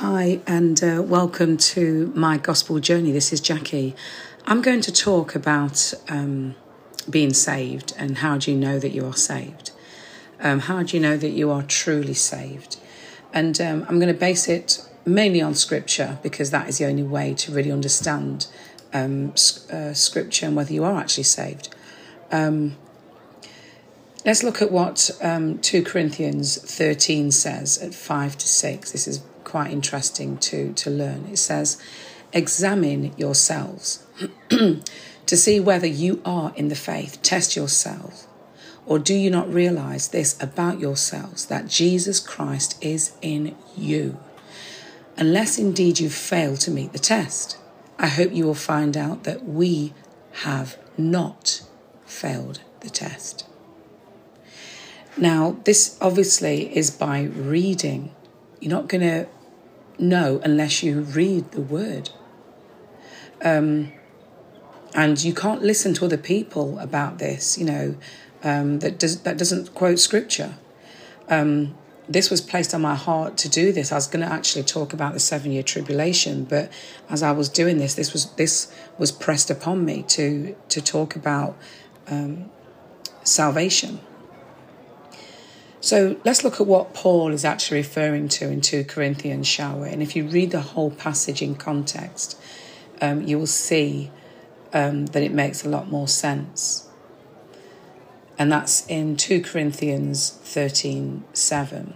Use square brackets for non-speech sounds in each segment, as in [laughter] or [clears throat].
Hi, and uh, welcome to my gospel journey. This is Jackie. I'm going to talk about um, being saved and how do you know that you are saved? Um, how do you know that you are truly saved? And um, I'm going to base it mainly on scripture because that is the only way to really understand um, uh, scripture and whether you are actually saved. Um, let's look at what um, 2 Corinthians 13 says at 5 to 6. This is quite interesting to, to learn. It says, Examine yourselves [clears throat] to see whether you are in the faith. Test yourselves. Or do you not realize this about yourselves that Jesus Christ is in you? Unless indeed you fail to meet the test, I hope you will find out that we have not failed the test. Now, this obviously is by reading. You're not going to know unless you read the word. Um, and you can't listen to other people about this, you know, um, that does that doesn't quote scripture. Um, this was placed on my heart to do this. I was going to actually talk about the seven year tribulation, but as I was doing this, this was this was pressed upon me to to talk about um, salvation. So let's look at what Paul is actually referring to in 2 Corinthians, shall we? And if you read the whole passage in context, um, you will see um, that it makes a lot more sense. And that's in 2 Corinthians 13 7.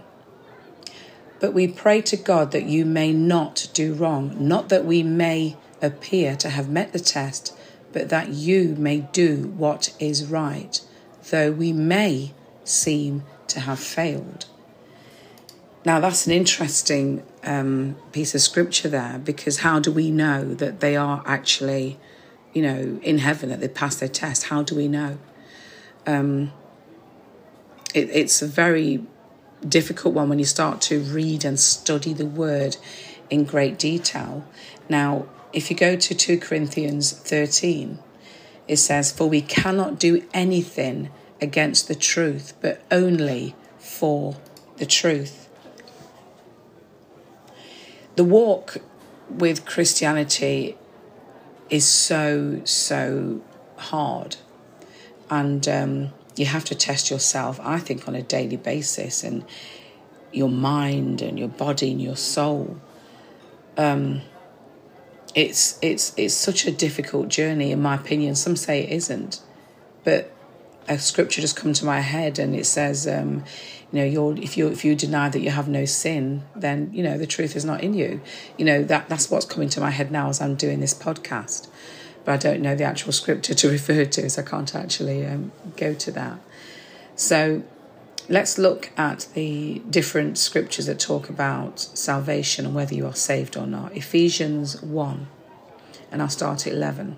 But we pray to God that you may not do wrong, not that we may appear to have met the test, but that you may do what is right, though we may seem to have failed. Now, that's an interesting um, piece of scripture there because how do we know that they are actually, you know, in heaven, that they passed their test? How do we know? Um, it, it's a very difficult one when you start to read and study the word in great detail. Now, if you go to 2 Corinthians 13, it says, For we cannot do anything against the truth, but only for the truth. The walk with Christianity is so, so hard. And um, you have to test yourself, I think, on a daily basis and your mind and your body and your soul. Um, it's it's it's such a difficult journey, in my opinion. Some say it isn't, but a scripture just come to my head and it says um, you know you're if you if you deny that you have no sin then you know the truth is not in you. You know that that's what's coming to my head now as i'm doing this podcast. But i don't know the actual scripture to [laughs] refer to so i can't actually um, go to that. So let's look at the different scriptures that talk about salvation and whether you are saved or not. Ephesians 1 and i'll start at 11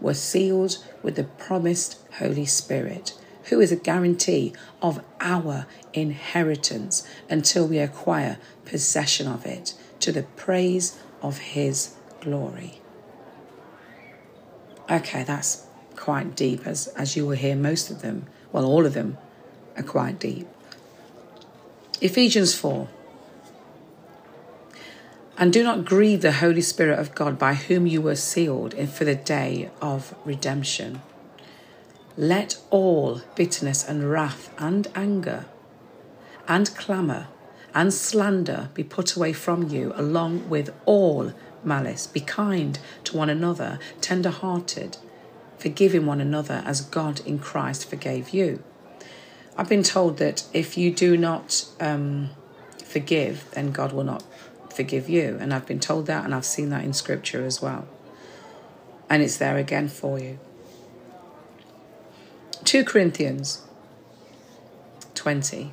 were sealed with the promised Holy Spirit, who is a guarantee of our inheritance until we acquire possession of it to the praise of His glory. Okay, that's quite deep, as, as you will hear most of them, well, all of them are quite deep. Ephesians 4 and do not grieve the Holy Spirit of God, by whom you were sealed for the day of redemption. Let all bitterness and wrath and anger and clamour and slander be put away from you, along with all malice. Be kind to one another, tender hearted, forgiving one another as God in Christ forgave you. I've been told that if you do not um, forgive, then God will not forgive you. And I've been told that, and I've seen that in scripture as well. And it's there again for you. 2 Corinthians 20.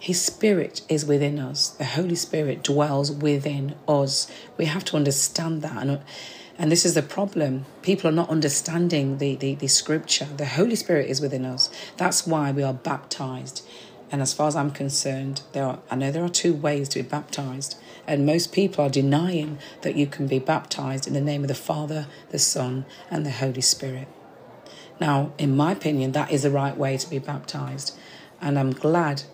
His Spirit is within us. The Holy Spirit dwells within us. We have to understand that. And, and this is the problem. People are not understanding the, the, the scripture. The Holy Spirit is within us. That's why we are baptized. And as far as I'm concerned, there are, I know there are two ways to be baptized. And most people are denying that you can be baptized in the name of the Father, the Son, and the Holy Spirit. Now, in my opinion, that is the right way to be baptized. And I'm glad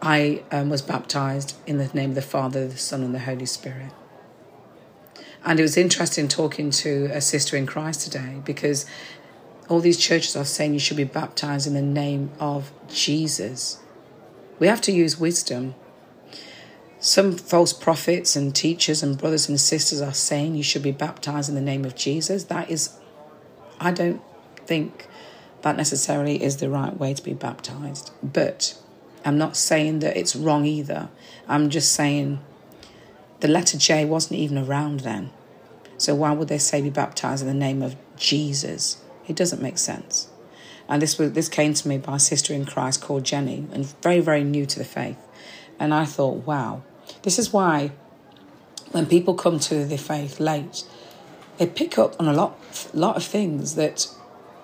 I um, was baptized in the name of the Father, the Son, and the Holy Spirit. And it was interesting talking to a sister in Christ today because all these churches are saying you should be baptized in the name of Jesus. We have to use wisdom. Some false prophets and teachers and brothers and sisters are saying you should be baptized in the name of Jesus. That is, I don't think that necessarily is the right way to be baptized. But I'm not saying that it's wrong either. I'm just saying the letter J wasn't even around then. So why would they say be baptized in the name of Jesus? It doesn't make sense. And this was this came to me by a sister in Christ called Jenny, and very very new to the faith. And I thought, wow, this is why when people come to the faith late, they pick up on a lot lot of things that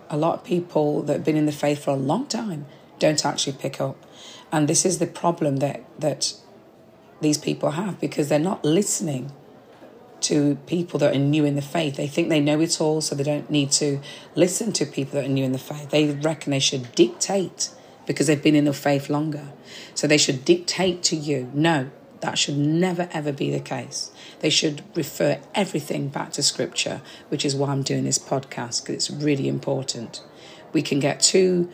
a lot of people that have been in the faith for a long time don't actually pick up. And this is the problem that, that these people have because they're not listening to people that are new in the faith. They think they know it all, so they don't need to listen to people that are new in the faith. They reckon they should dictate because they've been in the faith longer. So they should dictate to you. No, that should never ever be the case. They should refer everything back to scripture, which is why I'm doing this podcast because it's really important. We can get too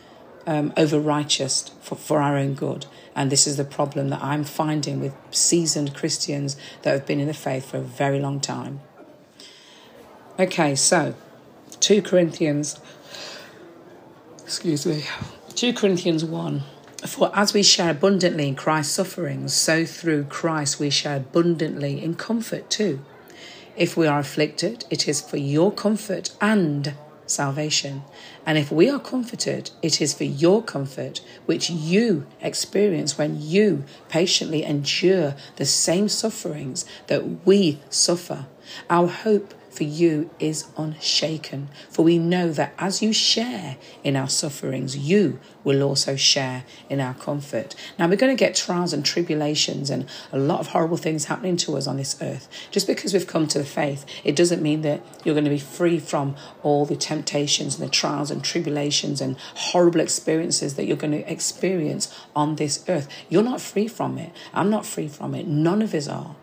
um, over righteous for, for our own good. And this is the problem that I'm finding with seasoned Christians that have been in the faith for a very long time. Okay, so 2 Corinthians, excuse me, 2 Corinthians 1. For as we share abundantly in Christ's sufferings, so through Christ we share abundantly in comfort too. If we are afflicted, it is for your comfort and salvation. And if we are comforted, it is for your comfort, which you experience when you patiently endure the same sufferings that we suffer. Our hope for you is unshaken. For we know that as you share in our sufferings, you will also share in our comfort. Now, we're going to get trials and tribulations and a lot of horrible things happening to us on this earth. Just because we've come to the faith, it doesn't mean that you're going to be free from all the temptations and the trials and tribulations and horrible experiences that you're going to experience on this earth. You're not free from it. I'm not free from it. None of us are.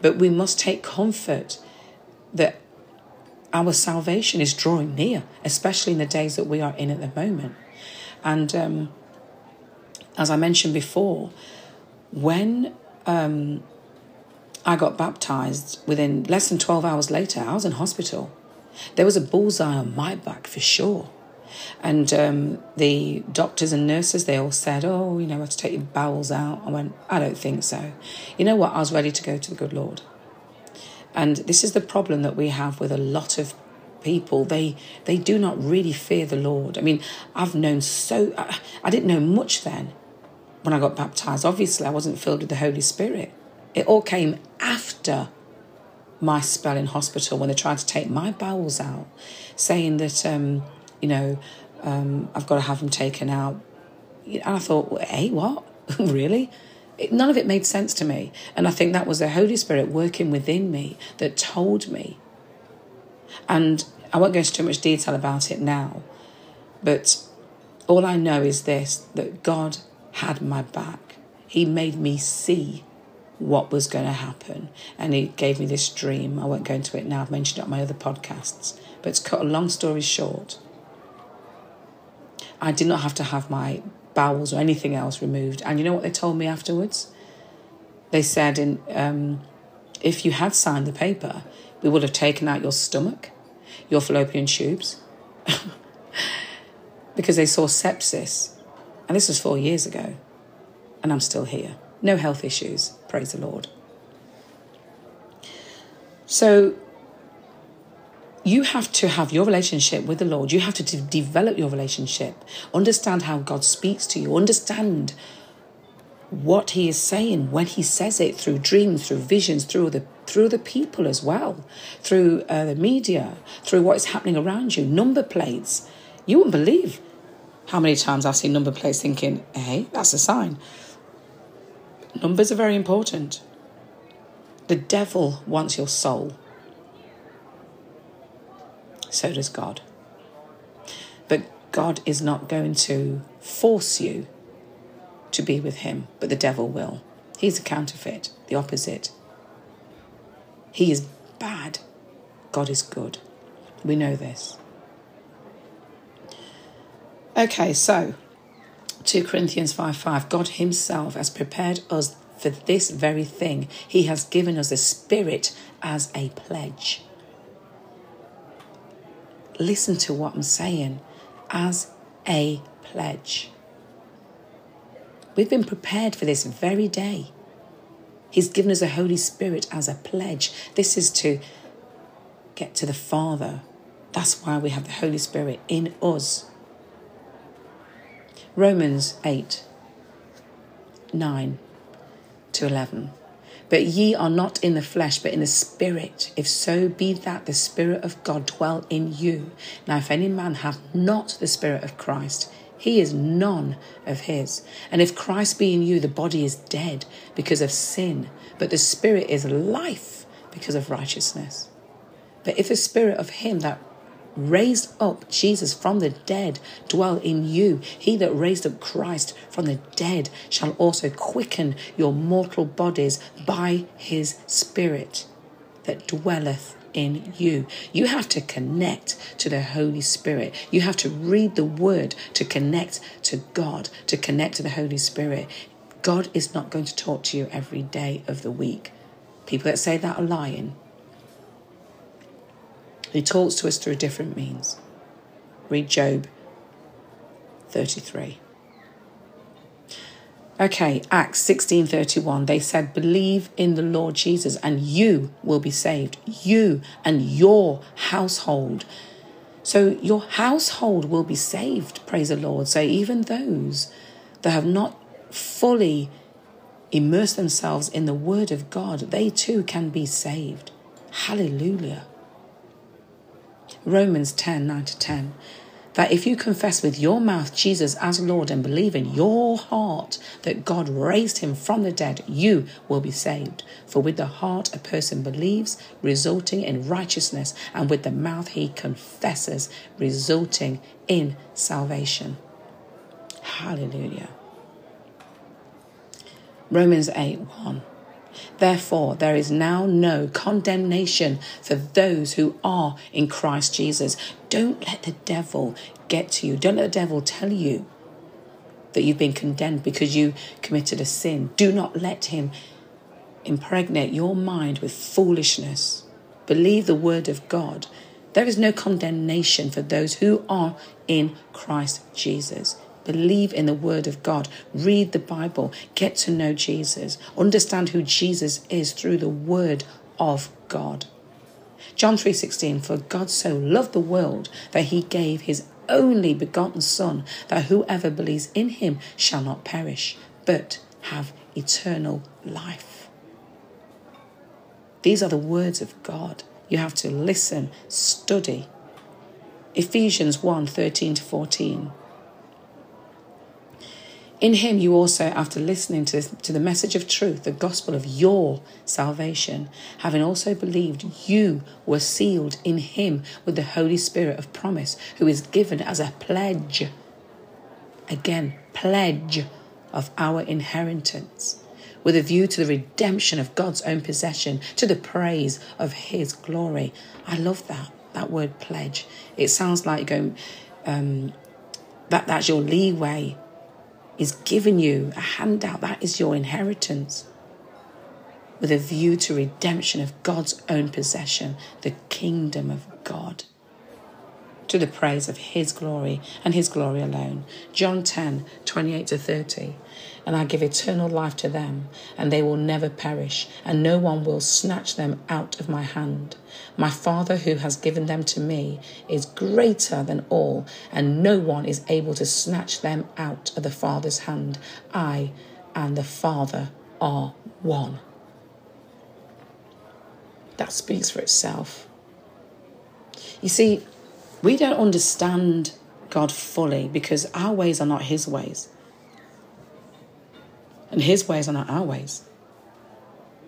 But we must take comfort that our salvation is drawing near, especially in the days that we are in at the moment. And um, as I mentioned before, when um, I got baptized, within less than 12 hours later, I was in hospital. There was a bullseye on my back for sure. And um, the doctors and nurses, they all said, Oh, you know, I have to take your bowels out. I went, I don't think so. You know what? I was ready to go to the good Lord. And this is the problem that we have with a lot of people. They they do not really fear the lord. I mean i've known so I, I, didn't know much then when i got baptized. Obviously i wasn't filled with the holy spirit. It all came after my spell in hospital when they tried to take my bowels out saying that um, you know um, i've got to have them taken out. And i thought hey what? [laughs] Really it, none of it made sense to me. And I think that was the Holy Spirit working within me that told me. And I won't go into too much detail about it now, but all I know is this that God had my back. He made me see what was going to happen. And He gave me this dream. I won't go into it now, I've mentioned it on my other podcasts. But to cut a long story short, I did not have to have my bowels or anything else removed. And you know what they told me afterwards? They said, in, um, if you had signed the paper, we would have taken out your stomach, your fallopian tubes, [laughs] because they saw sepsis. And this was four years ago. And I'm still here. No health issues. Praise the Lord. So you have to have your relationship with the Lord. You have to develop your relationship. Understand how God speaks to you. Understand what He is saying when He says it through dreams, through visions, through the through the people as well, through uh, the media, through what is happening around you. Number plates. You wouldn't believe how many times I've seen number plates thinking, "Hey, that's a sign." Numbers are very important. The devil wants your soul. So does God. But God is not going to force you to be with Him, but the devil will. He's a counterfeit, the opposite. He is bad, God is good. We know this. Okay, so 2 Corinthians 5 5 God Himself has prepared us for this very thing. He has given us a Spirit as a pledge. Listen to what I'm saying as a pledge. We've been prepared for this very day. He's given us the Holy Spirit as a pledge. This is to get to the Father. That's why we have the Holy Spirit in us. Romans 8 9 to 11. But ye are not in the flesh, but in the Spirit, if so be that the Spirit of God dwell in you. Now, if any man have not the Spirit of Christ, he is none of his. And if Christ be in you, the body is dead because of sin, but the Spirit is life because of righteousness. But if the Spirit of him that raised up Jesus from the dead dwell in you. He that raised up Christ from the dead shall also quicken your mortal bodies by his Spirit that dwelleth in you. You have to connect to the Holy Spirit. You have to read the Word to connect to God, to connect to the Holy Spirit. God is not going to talk to you every day of the week. People that say that are lying. He talks to us through different means. Read Job 33. Okay, Acts 16:31 they said believe in the Lord Jesus and you will be saved. You and your household. So your household will be saved praise the Lord. So even those that have not fully immersed themselves in the word of God they too can be saved. Hallelujah Romans 10 9 to 10. That if you confess with your mouth Jesus as Lord and believe in your heart that God raised him from the dead, you will be saved. For with the heart a person believes, resulting in righteousness, and with the mouth he confesses, resulting in salvation. Hallelujah. Romans 8 1. Therefore, there is now no condemnation for those who are in Christ Jesus. Don't let the devil get to you. Don't let the devil tell you that you've been condemned because you committed a sin. Do not let him impregnate your mind with foolishness. Believe the word of God. There is no condemnation for those who are in Christ Jesus. Believe in the Word of God. Read the Bible. Get to know Jesus. Understand who Jesus is through the Word of God. John 3:16 For God so loved the world that he gave his only begotten son that whoever believes in him shall not perish but have eternal life. These are the words of God. You have to listen, study. Ephesians 1 13 to 14. In him you also, after listening to, to the message of truth, the gospel of your salvation, having also believed, you were sealed in him with the Holy Spirit of promise, who is given as a pledge. Again, pledge of our inheritance, with a view to the redemption of God's own possession, to the praise of his glory. I love that, that word pledge. It sounds like going, um, that, that's your leeway is giving you a handout. That is your inheritance. with a view to redemption of God's own possession, the kingdom of God to the praise of his glory and his glory alone. John 10 28 to 30. And I give eternal life to them, and they will never perish, and no one will snatch them out of my hand. My Father, who has given them to me, is greater than all, and no one is able to snatch them out of the Father's hand. I and the Father are one. That speaks for itself. You see, we don't understand God fully because our ways are not His ways. And His ways are not our ways.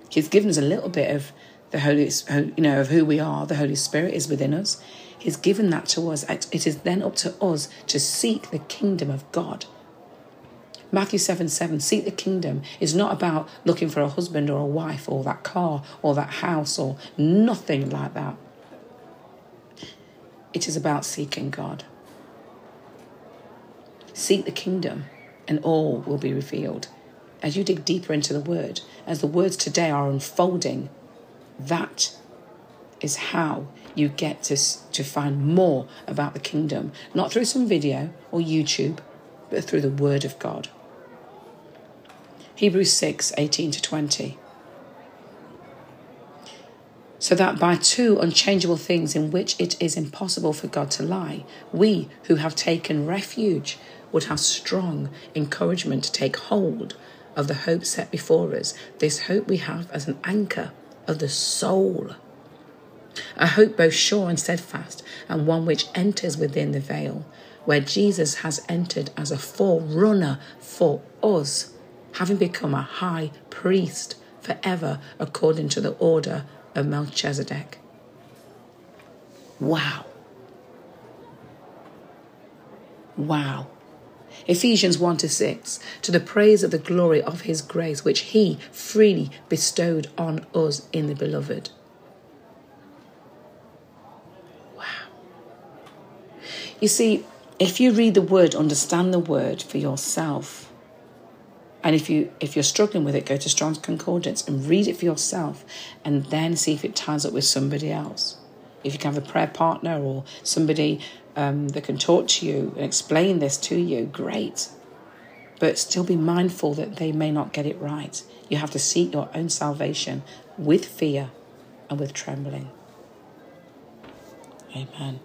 He's given us a little bit of the Holy, you know, of who we are. The Holy Spirit is within us. He's given that to us. It is then up to us to seek the kingdom of God. Matthew 7 7, seek the kingdom is not about looking for a husband or a wife or that car or that house or nothing like that. It is about seeking God. Seek the kingdom, and all will be revealed. As you dig deeper into the word, as the words today are unfolding, that is how you get to, to find more about the kingdom, not through some video or YouTube, but through the word of God. Hebrews 6 18 to 20 so that by two unchangeable things in which it is impossible for God to lie, we who have taken refuge would have strong encouragement to take hold of the hope set before us, this hope we have as an anchor of the soul. A hope both sure and steadfast, and one which enters within the veil, where Jesus has entered as a forerunner for us, having become a high priest forever according to the order of Melchizedek. Wow. Wow. Ephesians 1 to 6, to the praise of the glory of his grace, which he freely bestowed on us in the beloved. Wow. You see, if you read the word, understand the word for yourself, and if you if you're struggling with it, go to Strong's Concordance and read it for yourself, and then see if it ties up with somebody else. If you can have a prayer partner or somebody um, that can talk to you and explain this to you, great. But still be mindful that they may not get it right. You have to seek your own salvation with fear and with trembling. Amen.